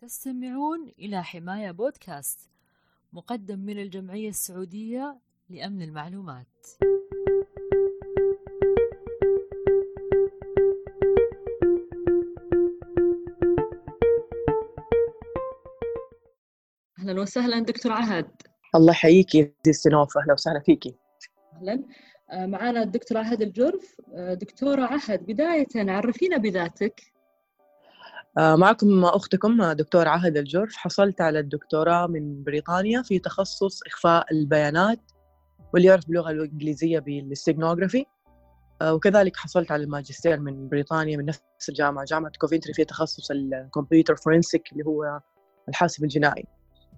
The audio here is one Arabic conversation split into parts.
تستمعون إلى حماية بودكاست مقدم من الجمعية السعودية لأمن المعلومات. أهلا وسهلا دكتور عهد. الله يحييكي زي السنوف. أهلا وسهلا فيكي. أهلا. آه، معنا الدكتور عهد الجرف. آه، دكتورة عهد بداية عرفينا بذاتك. معكم أختكم دكتور عهد الجرف حصلت على الدكتوراه من بريطانيا في تخصص إخفاء البيانات واللي يعرف باللغة الإنجليزية بال steganography وكذلك حصلت على الماجستير من بريطانيا من نفس الجامعة جامعة كوفنتري في تخصص ال computer forensic اللي هو الحاسب الجنائي.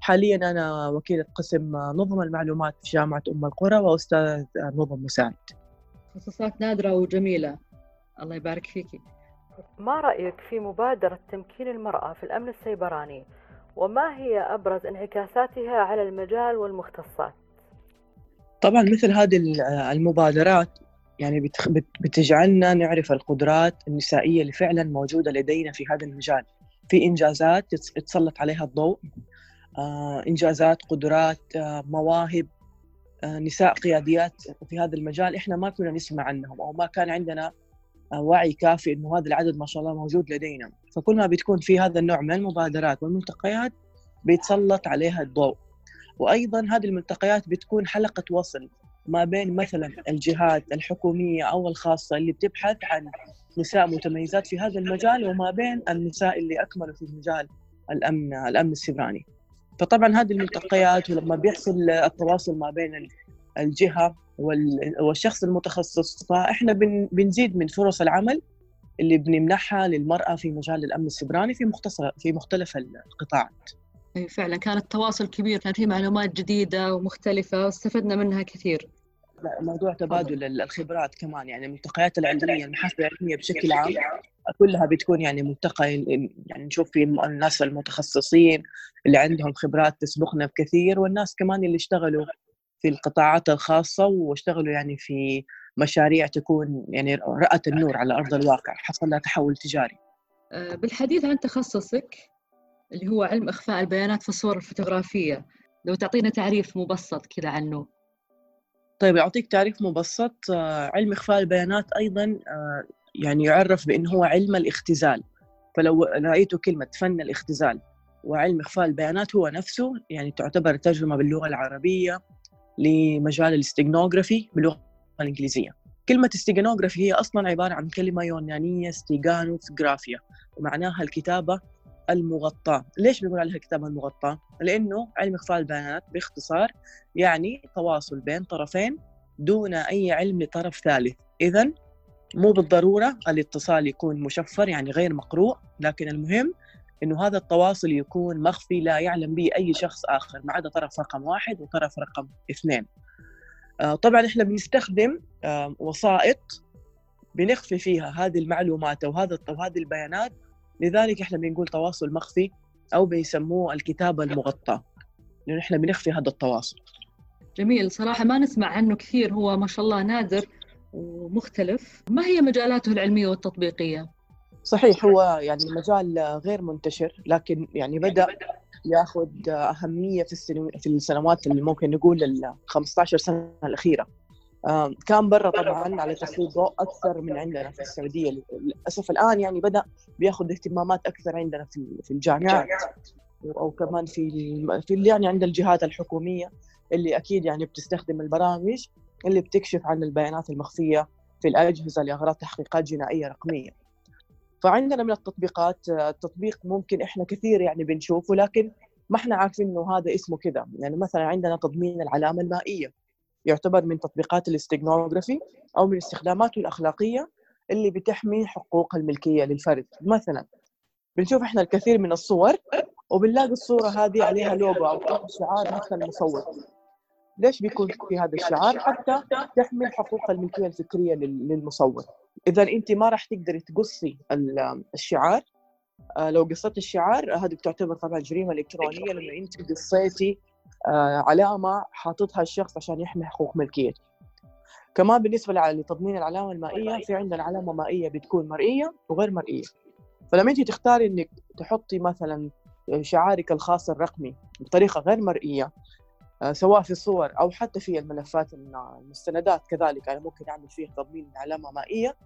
حاليا أنا وكيلة قسم نظم المعلومات في جامعة أم القرى وأستاذ مساعد. تخصصات نادرة وجميلة. الله يبارك فيكي. ما رأيك في مبادرة تمكين المرأة في الأمن السيبراني وما هي أبرز انعكاساتها على المجال والمختصات؟ طبعا مثل هذه المبادرات يعني بتجعلنا نعرف القدرات النسائية اللي فعلا موجودة لدينا في هذا المجال في إنجازات يتسلط عليها الضوء آه، إنجازات قدرات آه، مواهب آه، نساء قياديات في هذا المجال إحنا ما كنا نسمع عنهم أو ما كان عندنا وعي كافي إنه هذا العدد ما شاء الله موجود لدينا. فكل ما بتكون في هذا النوع من المبادرات والملتقيات بيتسلط عليها الضوء. وأيضا هذه الملتقيات بتكون حلقة وصل ما بين مثلا الجهات الحكومية أو الخاصة اللي بتبحث عن نساء متميزات في هذا المجال وما بين النساء اللي أكملوا في مجال الأمن الأمن السيبراني. فطبعا هذه الملتقيات ولما بيحصل التواصل ما بين الجهة والشخص المتخصص فإحنا بنزيد من فرص العمل اللي بنمنحها للمرأة في مجال الأمن السبراني في مختصر في مختلف القطاعات. أي فعلا كان التواصل كبير كان في معلومات جديدة ومختلفة واستفدنا منها كثير. موضوع تبادل الخبرات كمان يعني الملتقيات العلمية المحافل العلمية بشكل عام كلها بتكون يعني ملتقى يعني نشوف في الناس المتخصصين اللي عندهم خبرات تسبقنا بكثير والناس كمان اللي اشتغلوا في القطاعات الخاصة واشتغلوا يعني في مشاريع تكون يعني رأت النور على أرض الواقع حصل لها تحول تجاري. آه، بالحديث عن تخصصك اللي هو علم إخفاء البيانات في الصور الفوتوغرافية لو تعطينا تعريف مبسط كذا عنه. طيب أعطيك تعريف مبسط. آه، علم إخفاء البيانات أيضا آه، يعني يعرف بأنه هو علم الاختزال. فلو رأيتوا كلمة فن الاختزال وعلم إخفاء البيانات هو نفسه يعني تعتبر ترجمة باللغة العربية. لمجال ال steganography باللغة الإنجليزية. كلمة steganography هي أصلا عبارة عن كلمة يونانية steganographia ومعناها الكتابة المغطاة، ليش بنقول عليها الكتابة المغطاة؟ لأنه علم إخفاء البيانات باختصار يعني تواصل بين طرفين دون أي علم لطرف ثالث، اذا مو بالضرورة الاتصال يكون مشفر يعني غير مقروء، لكن المهم إنه هذا التواصل يكون مخفي لا يعلم به أي شخص آخر ما عدا طرف رقم واحد وطرف رقم اثنين. آه، طبعا إحنا بنستخدم وسائط بنخفي فيها هذه المعلومات أو هذا وهذه البيانات. لذلك إحنا بنقول تواصل مخفي أو بيسموه الكتابة المغطاة. لأنه إحنا بنخفي هذا التواصل. جميل. صراحة ما نسمع عنه كثير هو ما شاء الله نادر ومختلف. ما هي مجالاته العلمية والتطبيقية؟ صحيح هو يعني المجال غير منتشر لكن يعني بدأ ياخذ أهمية في في السنوات اللي ممكن نقول ال 15 سنة الأخيرة. كان برا طبعا على تسليط ضوء أكثر من عندنا في السعودية. للأسف الآن يعني بدأ بياخذ اهتمامات أكثر عندنا في في الجامعات. أو كمان في في يعني عند الجهات الحكومية اللي أكيد يعني بتستخدم البرامج اللي بتكشف عن البيانات المخفية في الأجهزة لأغراض تحقيقات جنائية رقمية. فعندنا من التطبيقات التطبيق ممكن إحنا كثير يعني بنشوفه لكن ما إحنا عارفين إنه هذا اسمه كذا. يعني مثلا عندنا تضمين العلامة المائية يعتبر من تطبيقات الاستيغنوغرافي أو من استخداماته الأخلاقية اللي بتحمي حقوق الملكية للفرد. مثلا بنشوف إحنا الكثير من الصور وبنلاقي الصورة هذه عليها لوجو أو شعار مثل المصور ليش بيكون في هذا الشعار؟ حتى تحمي حقوق الملكية الفكرية للمصور. اذا أنت ما راح تقدري تقصي الشعار. آه، لو قصيت الشعار هذه بتعتبر طبعا جريمة إلكترونية لما أنت قصيتي آه، علامة حاططها الشخص عشان يحمي حقوق ملكيته كمان بالنسبة لتضمين العلامة المائية في عندنا علامة مائية بتكون مرئية وغير مرئية. فلما أنت تختاري إنك تحطي مثلا شعارك الخاص الرقمي بطريقة غير مرئية آه، سواء في الصور أو حتى في الملفات المستندات كذلك. أنا ممكن أعمل فيه تضمين علامة مائية.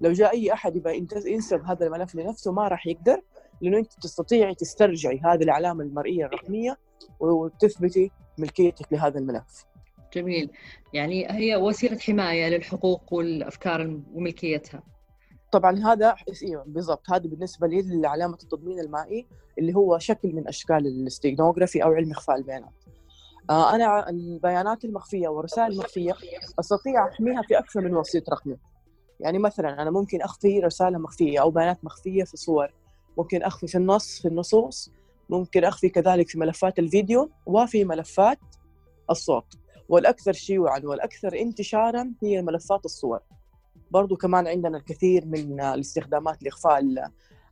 لو جاء أي أحد يبغى ينسب هذا الملف لنفسه ما راح يقدر لأنه أنت تستطيعي تسترجعي هذه العلامة المرئية الرقمية وتثبتي ملكيتك لهذا الملف. جميل. يعني هي وسيلة حماية للحقوق والأفكار وملكيتها. طبعا هذا أيوه بالضبط. هذا بالنسبة لعلامة التضمين المائي اللي هو شكل من أشكال الاستيغنوغرافي أو علم إخفاء البيانات. آه أنا البيانات المخفية والرسائل المخفية أستطيع أحميها في أكثر من وسيط رقمي. يعني مثلا أنا ممكن أخفي رسالة مخفية أو بيانات مخفية في صور، ممكن أخفي في النص في النصوص، ممكن أخفي كذلك في ملفات الفيديو وفي ملفات الصوت. والأكثر شيوعا والأكثر انتشارا هي ملفات الصور. برضو كمان عندنا الكثير من الاستخدامات لإخفاء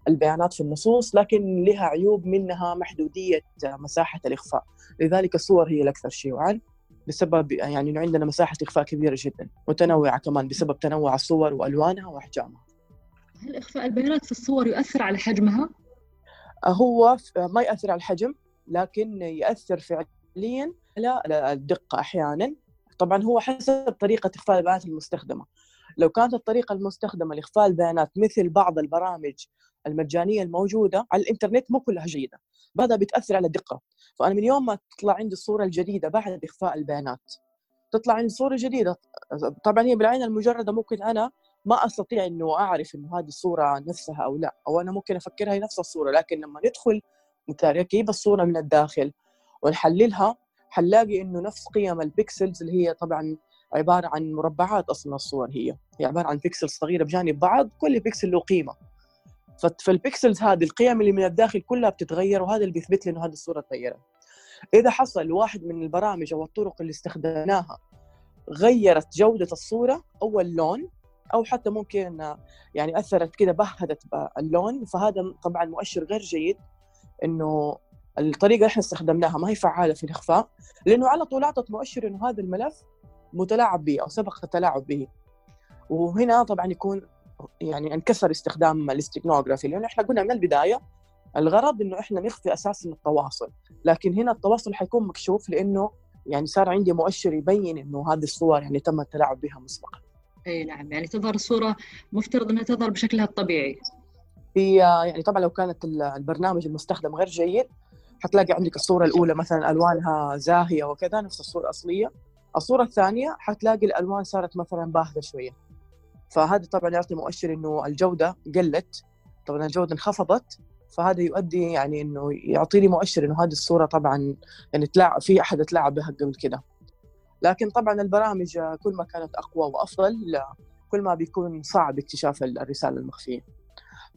البيانات في النصوص لكن لها عيوب منها محدودية مساحة الإخفاء. لذلك الصور هي الأكثر شيوعا بسبب يعني انه عندنا مساحة إخفاء كبيرة جدا متنوعة كمان بسبب تنوع الصور وألوانها وأحجامها. هل إخفاء البيانات في الصور يؤثر على حجمها؟ هو ما ياثر على الحجم لكن ياثر فعليا على الدقة أحيانا. طبعا هو حسب طريقة إخفاء البيانات المستخدمة. لو كانت الطريقة المستخدمة لإخفاء البيانات مثل بعض البرامج المجانية الموجودة على الإنترنت مو كلها جيدة. هذا بتأثر على الدقة؟ فأنا من يوم ما تطلع عندي الصورة الجديدة بعد إخفاء البيانات تطلع عندي صورة جديدة. طبعا هي بالعين المجردة ممكن أنا ما أستطيع إنه أعرف إنه هذه الصورة نفسها أو لا أو أنا ممكن أفكرها هي نفس الصورة لكن لما ندخل نجيب الصورة من الداخل ونحللها حنلاقي إنه نفس قيم ال pixels اللي هي طبعا عبارة عن مربعات أصلا الصور هي هي عبارة عن بيكسل صغيرة بجانب بعض كل بيكسل له قيمة. فال pixels هذه القيم اللي من الداخل كلها بتتغير وهذا اللي بيثبت لي إنه هذه الصورة تغيرت. إذا حصل واحد من البرامج أو الطرق اللي استخدمناها غيرت جودة الصورة أو اللون أو حتى ممكن يعني أثرت كده بهتت اللون فهذا طبعا مؤشر غير جيد إنه الطريقة اللي إحنا استخدمناها ما هي فعالة في الإخفاء لأنه على طول أعطت مؤشر إنه هذا الملف متلاعب به أو سبق التلاعب به. وهنا طبعا يكون يعني انكسر استخدام الاستكنوغرافي لأنه إحنا قلنا من البداية الغرض إنه إحنا نخفي أساسا التواصل. لكن هنا التواصل حيكون مكشوف لأنه يعني صار عندي مؤشر يبين إنه هذه الصور يعني تم التلاعب بها مسبقا. إي نعم يعني تظهر الصورة مفترض إنها تظهر بشكلها الطبيعي. في يعني طبعا لو كانت البرنامج المستخدم غير جيد حتلاقي عندك الصورة الأولى مثلا ألوانها زاهية وكذا نفس الصورة الأصلية. الصورة الثانية حتلاقي الألوان صارت مثلا باهته شوية. فهذا طبعا يعطي مؤشر إنه الجودة قلت. طبعا الجودة انخفضت فهذا يؤدي يعني إنه يعطيني مؤشر إنه هذه الصورة طبعا يعني تلاعب في أحد تلاعب بها قبل كده. لكن طبعا البرامج كل ما كانت أقوى وأفضل كل ما بيكون صعب اكتشاف الرسالة المخفية.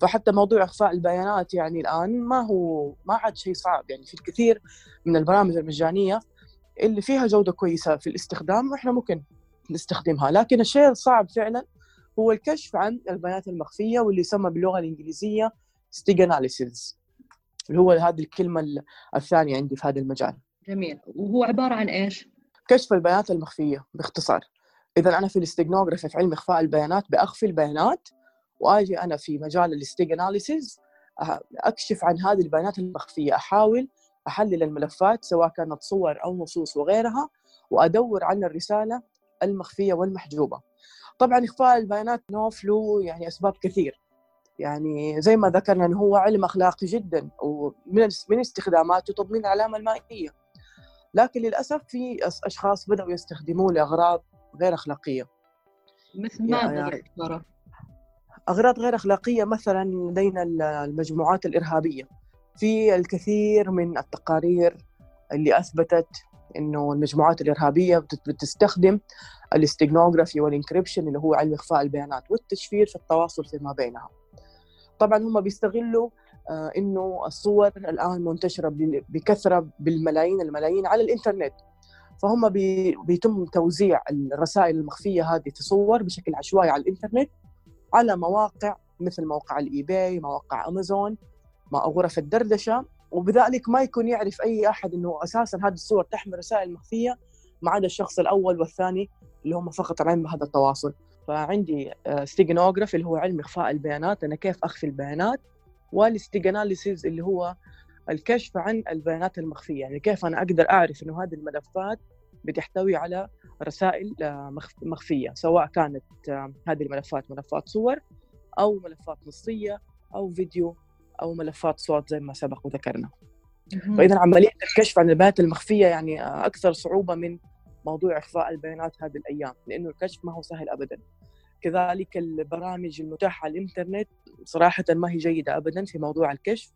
فحتى موضوع إخفاء البيانات يعني الآن ما هو ما عاد شيء صعب. يعني في الكثير من البرامج المجانية اللي فيها جودة كويسة في الاستخدام وإحنا ممكن نستخدمها. لكن الشيء الصعب فعلا هو الكشف عن البيانات المخفية واللي يسمى باللغة الإنجليزية steganalysis اللي هو هذه الكلمة الثانية عندي في هذا المجال. جميل. وهو عبارة عن إيش؟ كشف البيانات المخفية باختصار. إذا أنا في ال steganography في علم إخفاء البيانات بأخفي البيانات وآجي أنا في مجال ال steganalysis أكشف عن هذه البيانات المخفية. أحاول أحلل الملفات سواء كانت صور أو نصوص وغيرها وأدور عن الرسالة المخفية والمحجوبة. طبعا إخفاء البيانات نوف له يعني أسباب كثير. يعني زي ما ذكرنا إنه هو علم أخلاقي جدا ومن من استخداماته تضمين العلامه المائية. لكن للأسف في أشخاص بدأوا يستخدموه لأغراض غير أخلاقية. مثل ماذا يعني أغراض غير أخلاقية مثلا لدينا المجموعات الإرهابية في الكثير من التقارير اللي أثبتت إنه المجموعات الإرهابية بتستخدم الاستجنوغرافي والإنكريبشن اللي هو علم إخفاء البيانات والتشفير في التواصل فيما بينها. طبعا هم بيستغلوا آه إنه الصور الآن منتشرة بكثرة بالملايين الملايين على الإنترنت. فهم بي بيتم توزيع الرسائل المخفية هذه في صور بشكل عشوائي على الإنترنت على مواقع مثل موقع eBay، مواقع أمازون، غرف الدردشه وبذلك ما يكون يعرف أي أحد إنه أساسا هذه الصور تحمل رسائل مخفية ما عدا الشخص الأول والثاني اللي هم فقط العلم بهذا التواصل. فعندي steganography اللي هو علم إخفاء البيانات أنا كيف أخفي البيانات وال steganalysis اللي هو الكشف عن البيانات المخفية. يعني كيف أنا أقدر أعرف إنه هذه الملفات بتحتوي على رسائل آه، مخفية سواء كانت آه، هذه الملفات ملفات صور أو ملفات نصية أو فيديو أو ملفات صوت زي ما سبق وذكرنا. فإذا عملية الكشف عن البيانات المخفية يعني آه، أكثر صعوبة من موضوع إخفاء البيانات هذه الأيام لأنه الكشف ما هو سهل ابدا. كذلك البرامج المتاحة على الإنترنت صراحة ما هي جيدة ابدا في موضوع الكشف.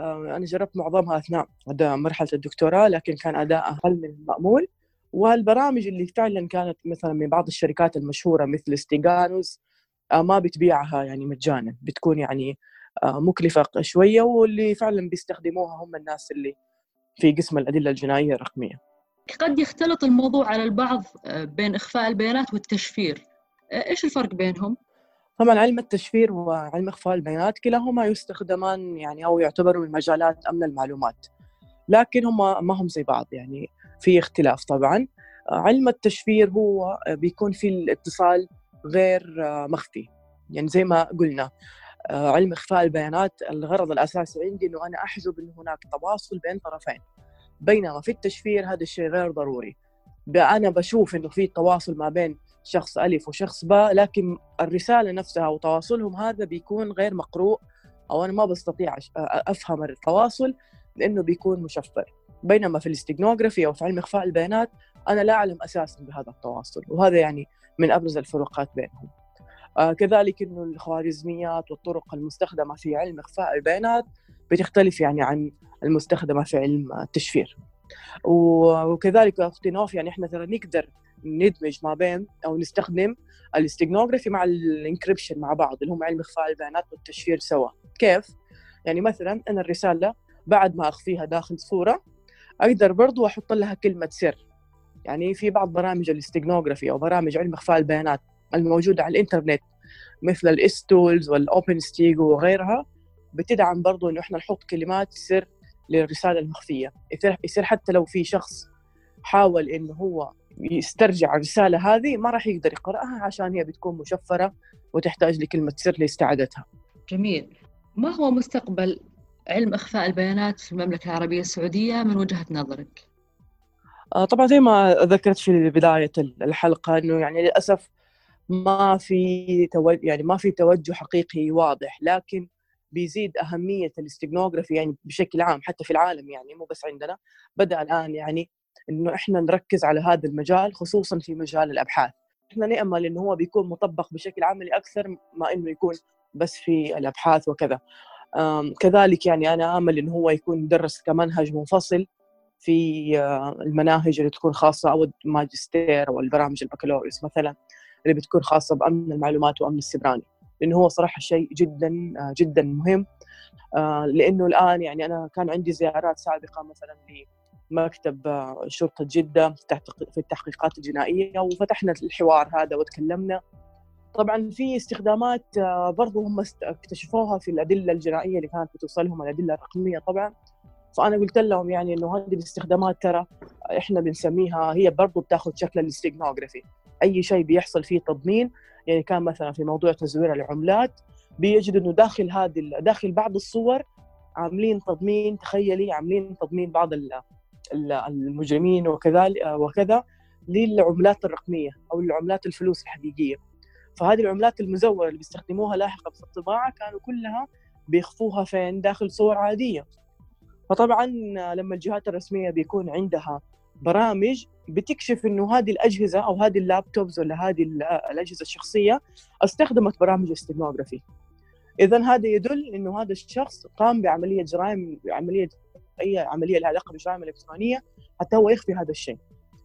أنا جربت معظمها أثناء مرحلة الدكتوراه لكن كان أداء أقل من المأمول. والبرامج اللي فعلا كانت مثلا من بعض الشركات المشهورة مثل ستيغانوس آه، ما بتبيعها يعني مجانا بتكون يعني آه، مكلفة شوية واللي فعلا بيستخدموها هم الناس اللي في قسم الأدلة الجنائية الرقمية. قد يختلط الموضوع على البعض آه، بين إخفاء البيانات والتشفير. إيش الفرق بينهم؟ طبعا علم التشفير وعلم إخفاء البيانات كلاهما يستخدمان يعني أو يعتبروا من مجالات أمن المعلومات. لكن هم ما هم زي بعض يعني في اختلاف طبعا علم التشفير هو بيكون في الاتصال غير مخفي يعني زي ما قلنا علم إخفاء البيانات الغرض الأساسي عندي إنه أنا أحجب انه هناك تواصل بين طرفين بينما في التشفير هذا الشيء غير ضروري. أنا بشوف إنه في تواصل ما بين شخص ألف وشخص باء لكن الرسالة نفسها وتواصلهم هذا بيكون غير مقروء أو أنا ما بستطيع أفهم التواصل لأنه بيكون مشفر. بينما في الاستجنوغرافي أو في علم إخفاء البيانات أنا لا أعلم أساسا بهذا التواصل وهذا يعني من أبرز الفروقات بينهم. آه كذلك إنه الخوارزميات والطرق المستخدمة في علم إخفاء البيانات بتختلف يعني عن المستخدمة في علم التشفير. وكذلك أختي نوف يعني إحنا ترى نقدر ندمج ما بين أو نستخدم ال steganography مع ال encryption مع بعض اللي هم علم إخفاء البيانات والتشفير سوا. كيف؟ يعني مثلا أنا الرسالة بعد ما أخفيها داخل صورة أقدر برضو أحط لها كلمة سر. يعني في بعض برامج ال steganography أو برامج علم إخفاء البيانات الموجوده على الإنترنت مثل ال S-Tools وال OpenStego وغيرها بتدعم برضو إنه إحنا نحط كلمات سر للرسالة المخفية يصير حتى لو في شخص حاول إنه هو يسترجع الرسالة هذه ما راح يقدر يقرأها عشان هي بتكون مشفرة وتحتاج لكلمة سر لاستعادتها. جميل. ما هو مستقبل علم إخفاء البيانات في المملكة العربية السعودية من وجهة نظرك؟ آه، طبعا زي ما ذكرت في بداية الحلقة أنه يعني للأسف ما في توجه يعني ما في توجه حقيقي واضح لكن بيزيد أهمية الاستجنوغرافي يعني بشكل عام حتى في العالم يعني مو بس عندنا. بدأ الآن يعني إنه إحنا نركز على هذا المجال خصوصا في مجال الأبحاث. إحنا نأمل إنه هو بيكون مطبق بشكل عملي أكثر ما إنه يكون بس في الأبحاث وكذا. كذلك يعني أنا آمل إنه هو يكون مدرس كمنهج منفصل في آه، المناهج اللي تكون خاصة أو الماجستير أو البرامج البكالوريوس مثلا. اللي بتكون خاصة بأمن المعلومات وأمن السبراني لأنه هو صراحة شيء جدا آه، جدا مهم. آه، لأنه الآن يعني أنا كان عندي زيارات سابقة مثلا لمكتب شرطة جدة في التحقيقات الجنائية وفتحنا الحوار هذا وتكلمنا. طبعا في استخدامات آه، برضو هم اكتشفوها في الأدلة الجنائية اللي كانت بتوصلهم الأدلة الرقمية طبعا. فأنا قلت لهم يعني إنه هذه الاستخدامات ترى إحنا بنسميها هي برضو بتاخذ شكل الاستيغنوغرافي أي شيء بيحصل فيه تضمين يعني كان مثلا في موضوع تزوير العملات بيجد إنه داخل هذه داخل بعض الصور عاملين تضمين تخيلي عاملين تضمين بعض المجرمين وكذا وكذا للعملات الرقمية أو العملات الفلوس الحقيقية. فهذه العملات المزورة اللي بيستخدموها لاحقا في الطباعة كانوا كلها بيخفوها فين؟ داخل صور عادية. فطبعا لما الجهات الرسمية بيكون عندها برامج بتكشف إنه هذه الأجهزة أو هذه اللابتوبز ولا هذه الأجهزة الشخصية استخدمت برامج استيغنوغرافي اذا هذا يدل إنه هذا الشخص قام بعملية جرائم عملية أي عملية لها علاقة بالجرائم الإلكترونية حتى هو يخفي هذا الشيء.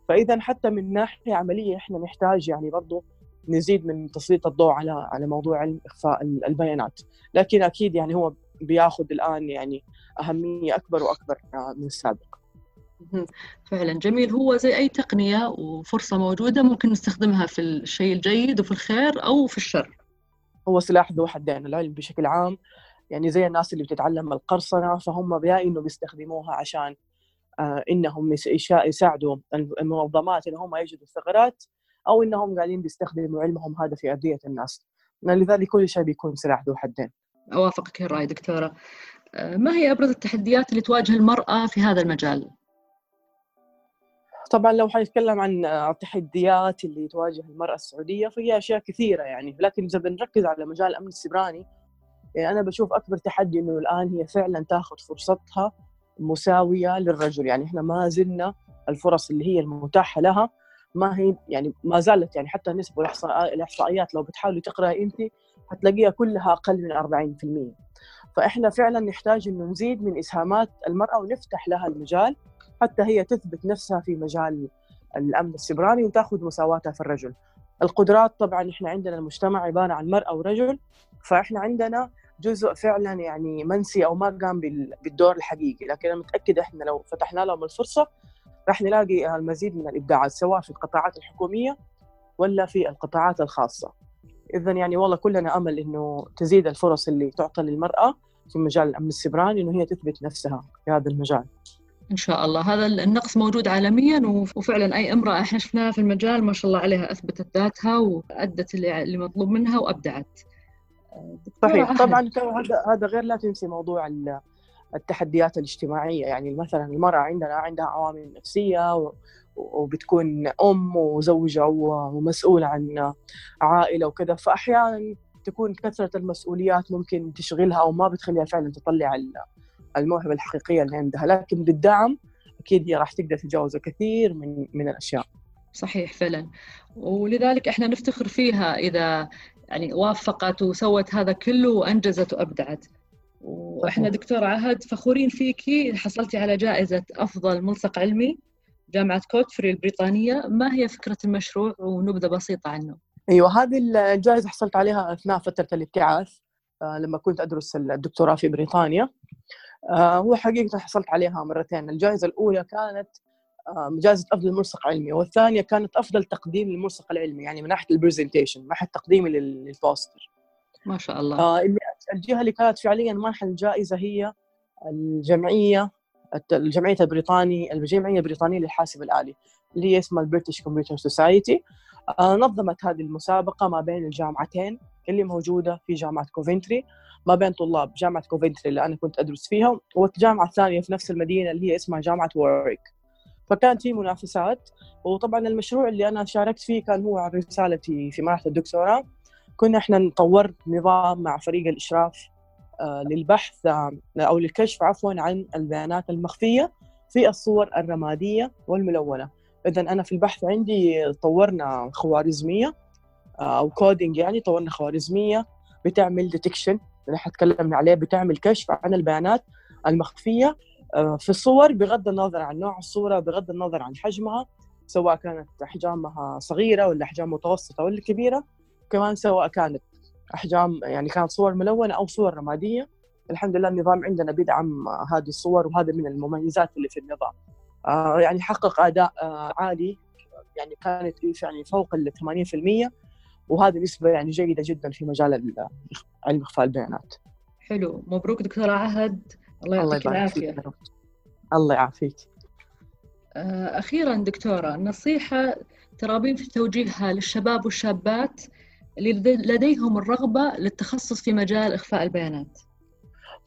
فاذا حتى من ناحية عملية إحنا نحتاج يعني برضه نزيد من تسليط الضوء على على موضوع إخفاء البيانات. لكن أكيد يعني هو بياخذ الآن يعني أهمية أكبر وأكبر من السابق. فعلا. جميل. هو زي أي تقنية وفرصة موجودة ممكن نستخدمها في الشيء الجيد وفي الخير أو في الشر. هو سلاح ذو حدين العلم بشكل عام. يعني زي الناس اللي بتتعلم القرصنة فهم يا إنه بيستخدموها عشان آه إنهم يساعدوا المنظمات انهم يجدوا ثغرات أو إنهم قاعدين بيستخدموا علمهم هذا في أذية الناس. لذلك كل شيء بيكون سلاح ذو حدين. أوافقك الراي دكتورة. آه، ما هي أبرز التحديات اللي تواجه المرأة في هذا المجال؟ طبعا لو حنتكلم عن التحديات اللي تواجه المرأة السعودية فهي أشياء كثيرة يعني. لكن إذا بنركز على مجال الأمن السبراني يعني أنا بشوف أكبر تحدي إنه الآن هي فعلا تاخذ فرصتها مساوية للرجل. يعني إحنا ما زلنا الفرص اللي هي المتاحة لها ما هي يعني ما زالت يعني حتى النسب والإحصائيات لو بتحاولي تقرأي أنت حتلاقيها كلها أقل من 40% فإحنا فعلا نحتاج إنه نزيد من إسهامات المرأة ونفتح لها المجال. حتى هي تثبت نفسها في مجال الأمن السبراني وتأخذ مساواتها في الرجل. القدرات طبعا إحنا عندنا المجتمع عبارة عن مرأة ورجل فإحنا عندنا جزء فعلا يعني منسي أو ما قام بالدور الحقيقي لكن أنا متاكده إحنا لو فتحنا لهم الفرصة راح نلاقي المزيد من الإبداعات سواء في القطاعات الحكومية ولا في القطاعات الخاصة. اذا يعني والله كلنا أمل إنه تزيد الفرص اللي تعطى للمرأة في مجال الأمن السبراني إنه هي تثبت نفسها في هذا المجال. إن شاء الله. هذا النقص موجود عالميا وفعلا أي امرأة إحنا شفناها في المجال ما شاء الله عليها أثبتت ذاتها وأدت اللي مطلوب منها وأبدعت. صحيح. طبعا هذا هذا غير لا تنسي موضوع التحديات الاجتماعية. يعني مثلا المرأة عندنا عندها عوامل نفسية وبتكون أم وزوجة ومسؤولة عن عائلة وكذا. فأحيانا تكون كثرة المسؤوليات ممكن تشغلها أو ما بتخليها فعلا تطلع الموهبة الحقيقية اللي عندها. لكن بالدعم أكيد هي راح تقدر تتجاوز كثير من من الأشياء. صحيح فعلا. ولذلك إحنا نفتخر فيها إذا يعني وافقت وسوت هذا كله وأنجزت وأبدعت. وإحنا دكتور عهد فخورين فيكي حصلتي على جائزة أفضل ملصق علمي جامعة كوتفري البريطانية. ما هي فكرة المشروع؟ ونبذة بسيطة عنه. أيوه هذه الجائزة حصلت عليها أثناء فترة الابتعاث آه، لما كنت أدرس الدكتوراه في بريطانيا. هو حقيقة حصلت عليها مرتين. الجائزة الأولى كانت آه، جائزة أفضل ملصق علمي والثانية كانت أفضل تقديم للملصق العلمي يعني من ناحية ال presentation من ناحية تقديمي لل poster ما شاء الله. آه الجهة اللي كانت فعليا منحة الجائزة هي الجمعية الجمعية البريطاني الجمعية البريطانية للحاسب الآلي اللي هي اسمها ال British Computer Society. نظمت هذه المسابقة ما بين الجامعتين. اللي موجودة في جامعة كوفنتري ما بين طلاب جامعة كوفنتري اللي أنا كنت أدرس فيها والجامعة الثانية في نفس المدينة اللي هي اسمها جامعة ووريك فكانت في منافسات وطبعا المشروع اللي أنا شاركت فيه كان هو عن رسالتي في مرحلة الدكتوراه. كنا إحنا طورت نظام مع فريق الإشراف آه، للبحث آه، أو للكشف عفوا عن البيانات المخفية في الصور الرمادية والملونة. اذا أنا في البحث عندي طورنا خوارزمية. أو coding يعني طورنا خوارزمية بتعمل detection اللي إحنا تكلمنا عليه بتعمل كشف عن البيانات المخفية آه، في الصور بغض النظر عن نوع الصورة بغض النظر عن حجمها سواء كانت أحجامها صغيرة ولا أحجام متوسطة ولا كبيرة كمان سواء كانت أحجام يعني كانت صور ملونة أو صور رمادية. الحمد لله النظام عندنا بيدعم هذه الصور وهذا من المميزات اللي في النظام. آه، يعني حقق أداء آه، عالي. يعني كانت يعني فوق ال 80% وهذه نسبة يعني جيدة جدا في مجال علم إخفاء البيانات. حلو. مبروك دكتورة عهد. الله يعطيك العافية. الله يعافيك. آه، أخيرا دكتورة نصيحة ترابين في توجيهها للشباب والشابات اللي لديهم الرغبة للتخصص في مجال إخفاء البيانات.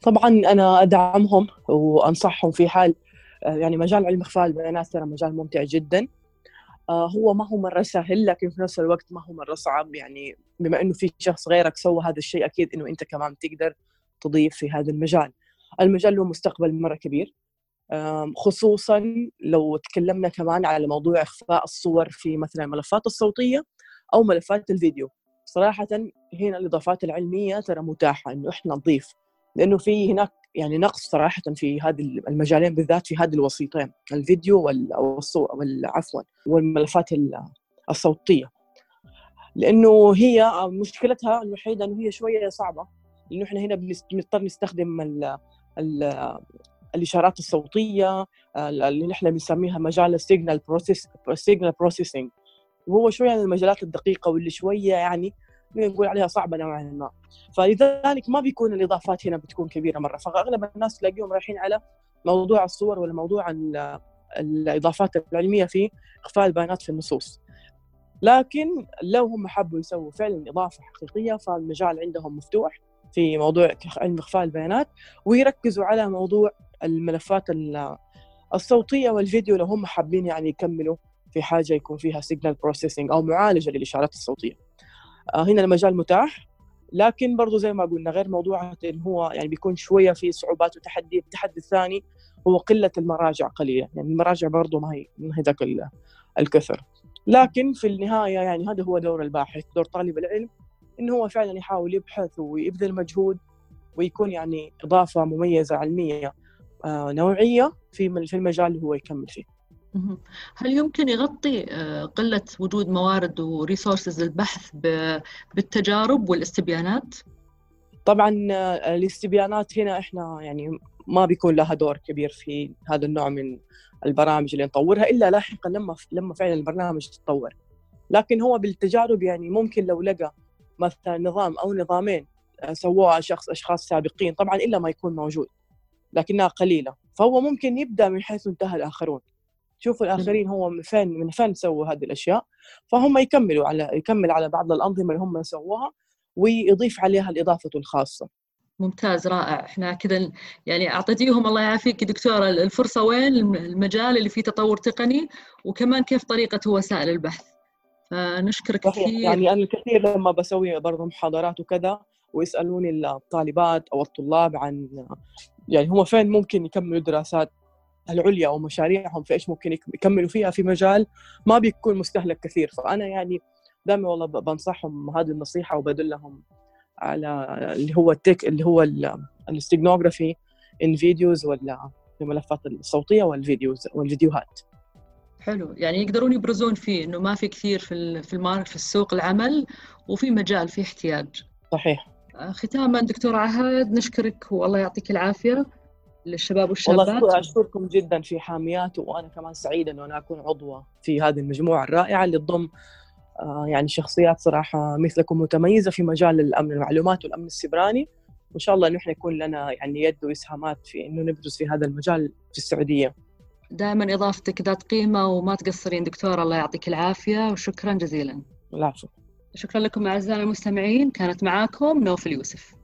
طبعا أنا أدعمهم وأنصحهم في حال آه، يعني مجال علم إخفاء البيانات ترى مجال ممتع جدا. هو ما هو مرة سهل لكن في نفس الوقت ما هو مرة صعب يعني بما إنه في شخص غيرك سوى هذا الشيء أكيد إنه أنت كمان تقدر تضيف في هذا المجال. المجال له مستقبل مرة كبير خصوصا لو تكلمنا كمان على موضوع إخفاء الصور في مثلا الملفات الصوتية أو ملفات الفيديو. صراحة هنا الإضافات العلمية ترى متاحة إنه إحنا نضيف لأنه في هناك يعني نقص صراحة في هذه المجالين بالذات في هذه الوسيطين الفيديو والصور عفوا والملفات الصوتية. لأنه هي مشكلتها الوحيدة أنه هي شوية صعبة لأنه إحنا هنا بنضطر نستخدم ال ال الإشارات الصوتية اللي نحن بنسميها مجال ال signal process signal processing وهو شوية من المجالات الدقيقة واللي شوية يعني نقول عليها صعبة نوعا ما. فلذلك ما بيكون الإضافات هنا بتكون كبيرة مرة. فأغلب الناس تلاقيهم رايحين على موضوع الصور ولا موضوع الإضافات العلمية في اخفاء البيانات في النصوص. لكن لو هم حبوا يسووا فعلا إضافة حقيقية فالمجال عندهم مفتوح في موضوع علم اخفاء البيانات ويركزوا على موضوع الملفات الصوتية والفيديو لو هم حابين يعني يكملوا في حاجة يكون فيها signal processing أو معالجة للإشارات الصوتية. هنا المجال متاح. لكن برضو زي ما قلنا غير موضوع انه هو يعني بيكون شوية في صعوبات وتحدي التحدي الثاني هو قلة المراجع قليلا. يعني المراجع برضو ما هي ما هي ذاك الكثر. لكن في النهاية يعني هذا هو دور الباحث دور طالب العلم انه هو فعلا يحاول يبحث ويبذل مجهود ويكون يعني إضافة مميزة علمية آه، نوعية في في المجال اللي هو يكمل فيه. هل يمكن يغطي آه، قلة وجود موارد وريسورسز للبحث بالتجارب والاستبيانات؟ طبعا آه، الاستبيانات هنا إحنا يعني ما بيكون لها دور كبير في هذا النوع من البرامج اللي نطورها إلا لاحقا لما لما فعلا البرنامج تطور. لكن هو بالتجارب يعني ممكن لو لقى مثلا نظام أو نظامين آه، سووها شخص أشخاص سابقين طبعا إلا ما يكون موجود لكنها قليلة. فهو ممكن يبدأ من حيث انتهى الآخرون. شوفوا الآخرين هو من فين من فين سووا هذه الأشياء. فهم يكملوا على يكمل على بعض الأنظمة اللي هم سووها ويضيف عليها الإضافة الخاصة. ممتاز رائع. إحنا كذا يعني اعطيتيهم الله يعافيك دكتورة. الفرصة وين؟ المجال اللي فيه تطور تقني وكمان كيف طريقة وسائل البحث. فنشكرك كثير. يعني أنا الكثير لما بسوي برضه محاضرات وكذا ويسألوني الطالبات أو الطلاب عن يعني هم فين ممكن يكملوا دراسات العليا أو مشاريعهم في إيش ممكن يكملوا فيها في مجال ما بيكون مستهلك كثير. فأنا يعني دائما والله بنصحهم هذه النصيحة وبدلهم على اللي هو ال tech اللي هو ال steganography in videos ولا الملفات الصوتية وال videos والفيديوهات. حلو. يعني يقدرون يبرزون فيه إنه ما في كثير في في ال market في السوق العمل وفي مجال في احتياج. صحيح. آه، ختاما دكتور عهد نشكرك والله يعطيك العافية. للشباب والشابات والله أشكركم جدا في حاميات وأنا كمان سعيدة إنه أنا أكون عضوة في هذه المجموعة الرائعة اللي تضم آه، يعني شخصيات صراحة مثلكم متميزة في مجال الأمن المعلومات والأمن السبراني وإن شاء الله انه إحنا يكون لنا يعني يد وإسهامات في إنه نبرز في هذا المجال في السعودية. دائما إضافتك ذات قيمة وما تقصرين دكتورة الله يعطيك العافية وشكرا جزيلا. العفو. شكرا لكم اعزائنا المستمعين كانت معاكم نوف اليوسف.